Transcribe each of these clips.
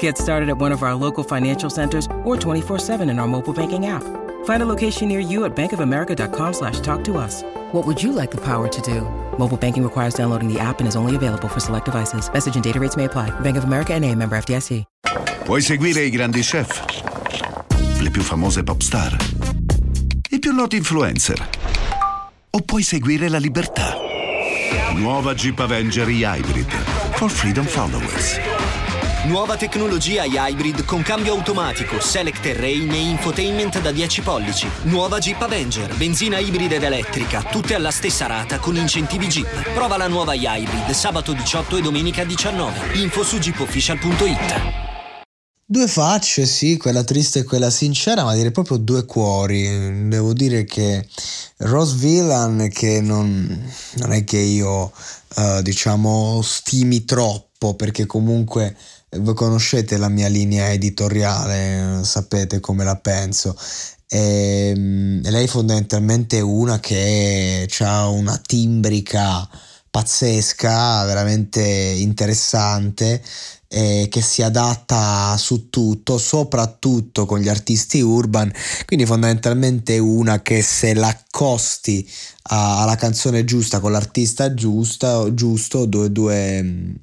Get started at one of our local financial centers or 24-7 in our mobile banking app. Find a location near you at bankofamerica.com slash talk to us. What would you like the power to do? Mobile banking requires downloading the app and is only available for select devices. Message and data rates may apply. Bank of America and a member FDIC. Vuoi seguire i grandi chef? Le più famose pop star? I più noti influencer? O puoi seguire la libertà? Nuova Jeep Avenger e-Hybrid for Freedom Followers. Nuova tecnologia hybrid con cambio automatico, select terrain e infotainment da 10 pollici. Nuova Jeep Avenger, benzina ibrida ed elettrica, tutte alla stessa rata con incentivi Jeep. Prova la nuova hybrid sabato 18 e domenica 19. Info su jeepofficial.it. Due facce, sì, quella triste e quella sincera, ma direi proprio due cuori. Devo dire che Rose Villan, che non, non è che io, uh, diciamo, stimi troppo, perché comunque voi conoscete la mia linea editoriale, sapete come la penso. E, lei fondamentalmente è una che ha una timbrica pazzesca, veramente interessante eh, che si adatta su tutto, soprattutto con gli artisti urban, quindi fondamentalmente una che se l'accosti alla canzone giusta con l'artista giusta, giusto, due, due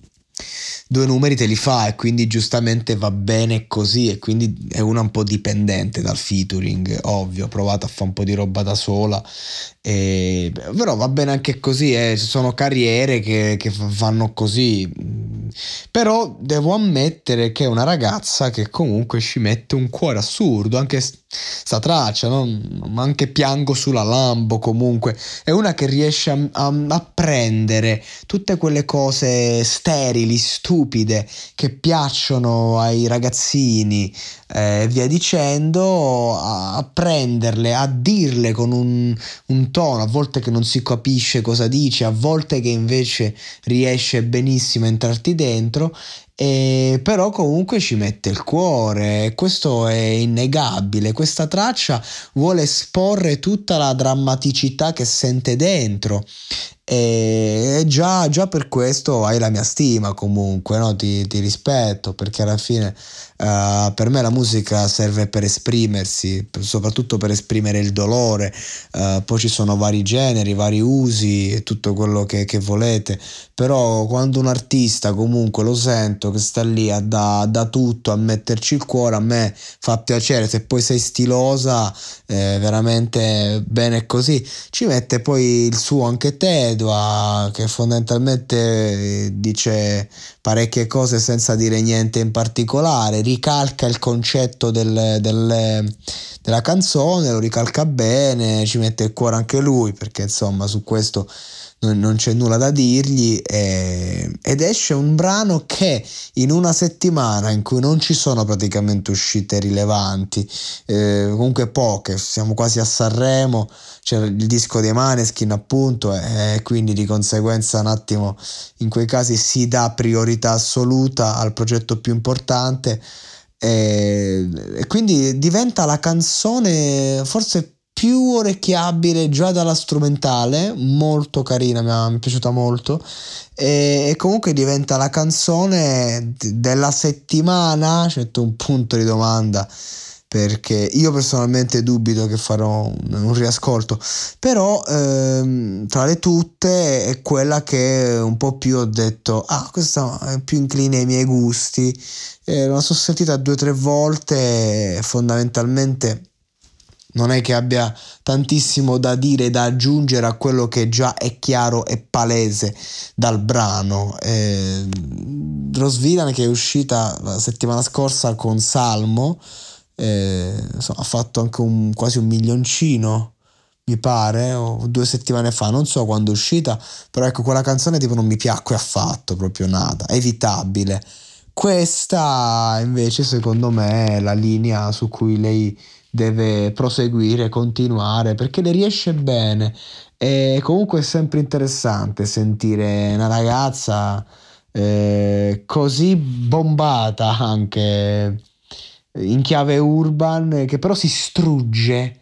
due numeri te li fa e quindi giustamente va bene così e quindi è una un po' dipendente dal featuring, ovvio, ho provato a fare un po' di roba da sola, e, però va bene anche così, eh, sono carriere che, che fanno così, però devo ammettere che è una ragazza che comunque ci mette un cuore assurdo, anche sta traccia, no? ma anche piango sulla Lambo comunque, è una che riesce a, a, a prendere tutte quelle cose sterili, stupide, che piacciono ai ragazzini e eh, via dicendo, a, a, prenderle, a dirle con un, un tono, a volte che non si capisce cosa dice, a volte che invece riesce benissimo a entrarti dentro e però comunque ci mette il cuore, questo è innegabile. Questa traccia vuole esporre tutta la drammaticità che sente dentro e già, già per questo hai la mia stima comunque, no? ti, ti rispetto perché alla fine uh, per me la musica serve per esprimersi, soprattutto per esprimere il dolore, uh, poi ci sono vari generi, vari usi e tutto quello che, che, volete, però quando un artista comunque lo sento che sta lì a da, da tutto, a metterci il cuore, a me fa piacere, se poi sei stilosa, eh, veramente bene così, ci mette poi il suo anche te Edua che fondamentalmente eh, dice parecchie cose senza dire niente in particolare, ricalca il concetto del, del, della canzone, lo ricalca bene, ci mette il cuore anche lui perché insomma su questo non, non c'è nulla da dirgli e, ed esce un brano che in una settimana in cui non ci sono praticamente uscite rilevanti, eh, comunque poche, siamo quasi a Sanremo, c'è il disco dei Maneskin appunto e quindi di conseguenza un attimo in quei casi si dà priorità assoluta al progetto più importante e, e quindi diventa la canzone forse più orecchiabile già dalla strumentale, molto carina, mi, è piaciuta molto. E, e, comunque diventa la canzone della settimana. C'è un punto di domanda perché io personalmente dubito che farò un, un riascolto, però ehm, tra le tutte è quella che un po' più ho detto, ah, questa è più incline ai miei gusti. Eh, la sono sentita due o tre volte, fondamentalmente non è che abbia tantissimo da dire da aggiungere a quello che già è chiaro e palese dal brano. Eh, Rose Villain che è uscita la settimana scorsa con Salmo, eh, insomma, ha fatto anche un, quasi un milioncino mi pare, o due settimane fa, non so quando è uscita, però ecco quella canzone tipo non mi piacque affatto, proprio nada, evitabile. Questa invece secondo me è la linea su cui lei deve proseguire, continuare, perché le riesce bene. E comunque è sempre interessante sentire una ragazza eh, così bombata anche in chiave urban che però si strugge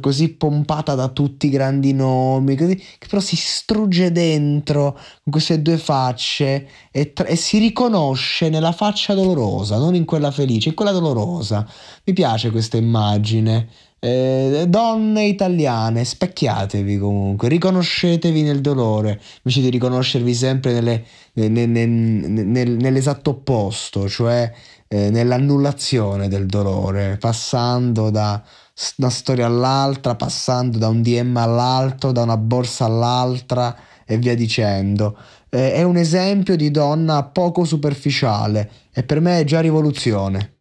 così pompata da tutti i grandi nomi, così, che però si strugge dentro con queste due facce e, tra- e, si riconosce nella faccia dolorosa, non in quella felice, in quella dolorosa. Mi piace questa immagine. Eh, donne italiane, specchiatevi comunque, riconoscetevi nel dolore, invece di riconoscervi sempre nelle, nel, nel, nel, nell'esatto opposto, cioè eh, nell'annullazione del dolore, passando da una storia all'altra, passando da un DM all'altro, da una borsa all'altra e via dicendo. Eh, è un esempio di donna poco superficiale e per me è già rivoluzione.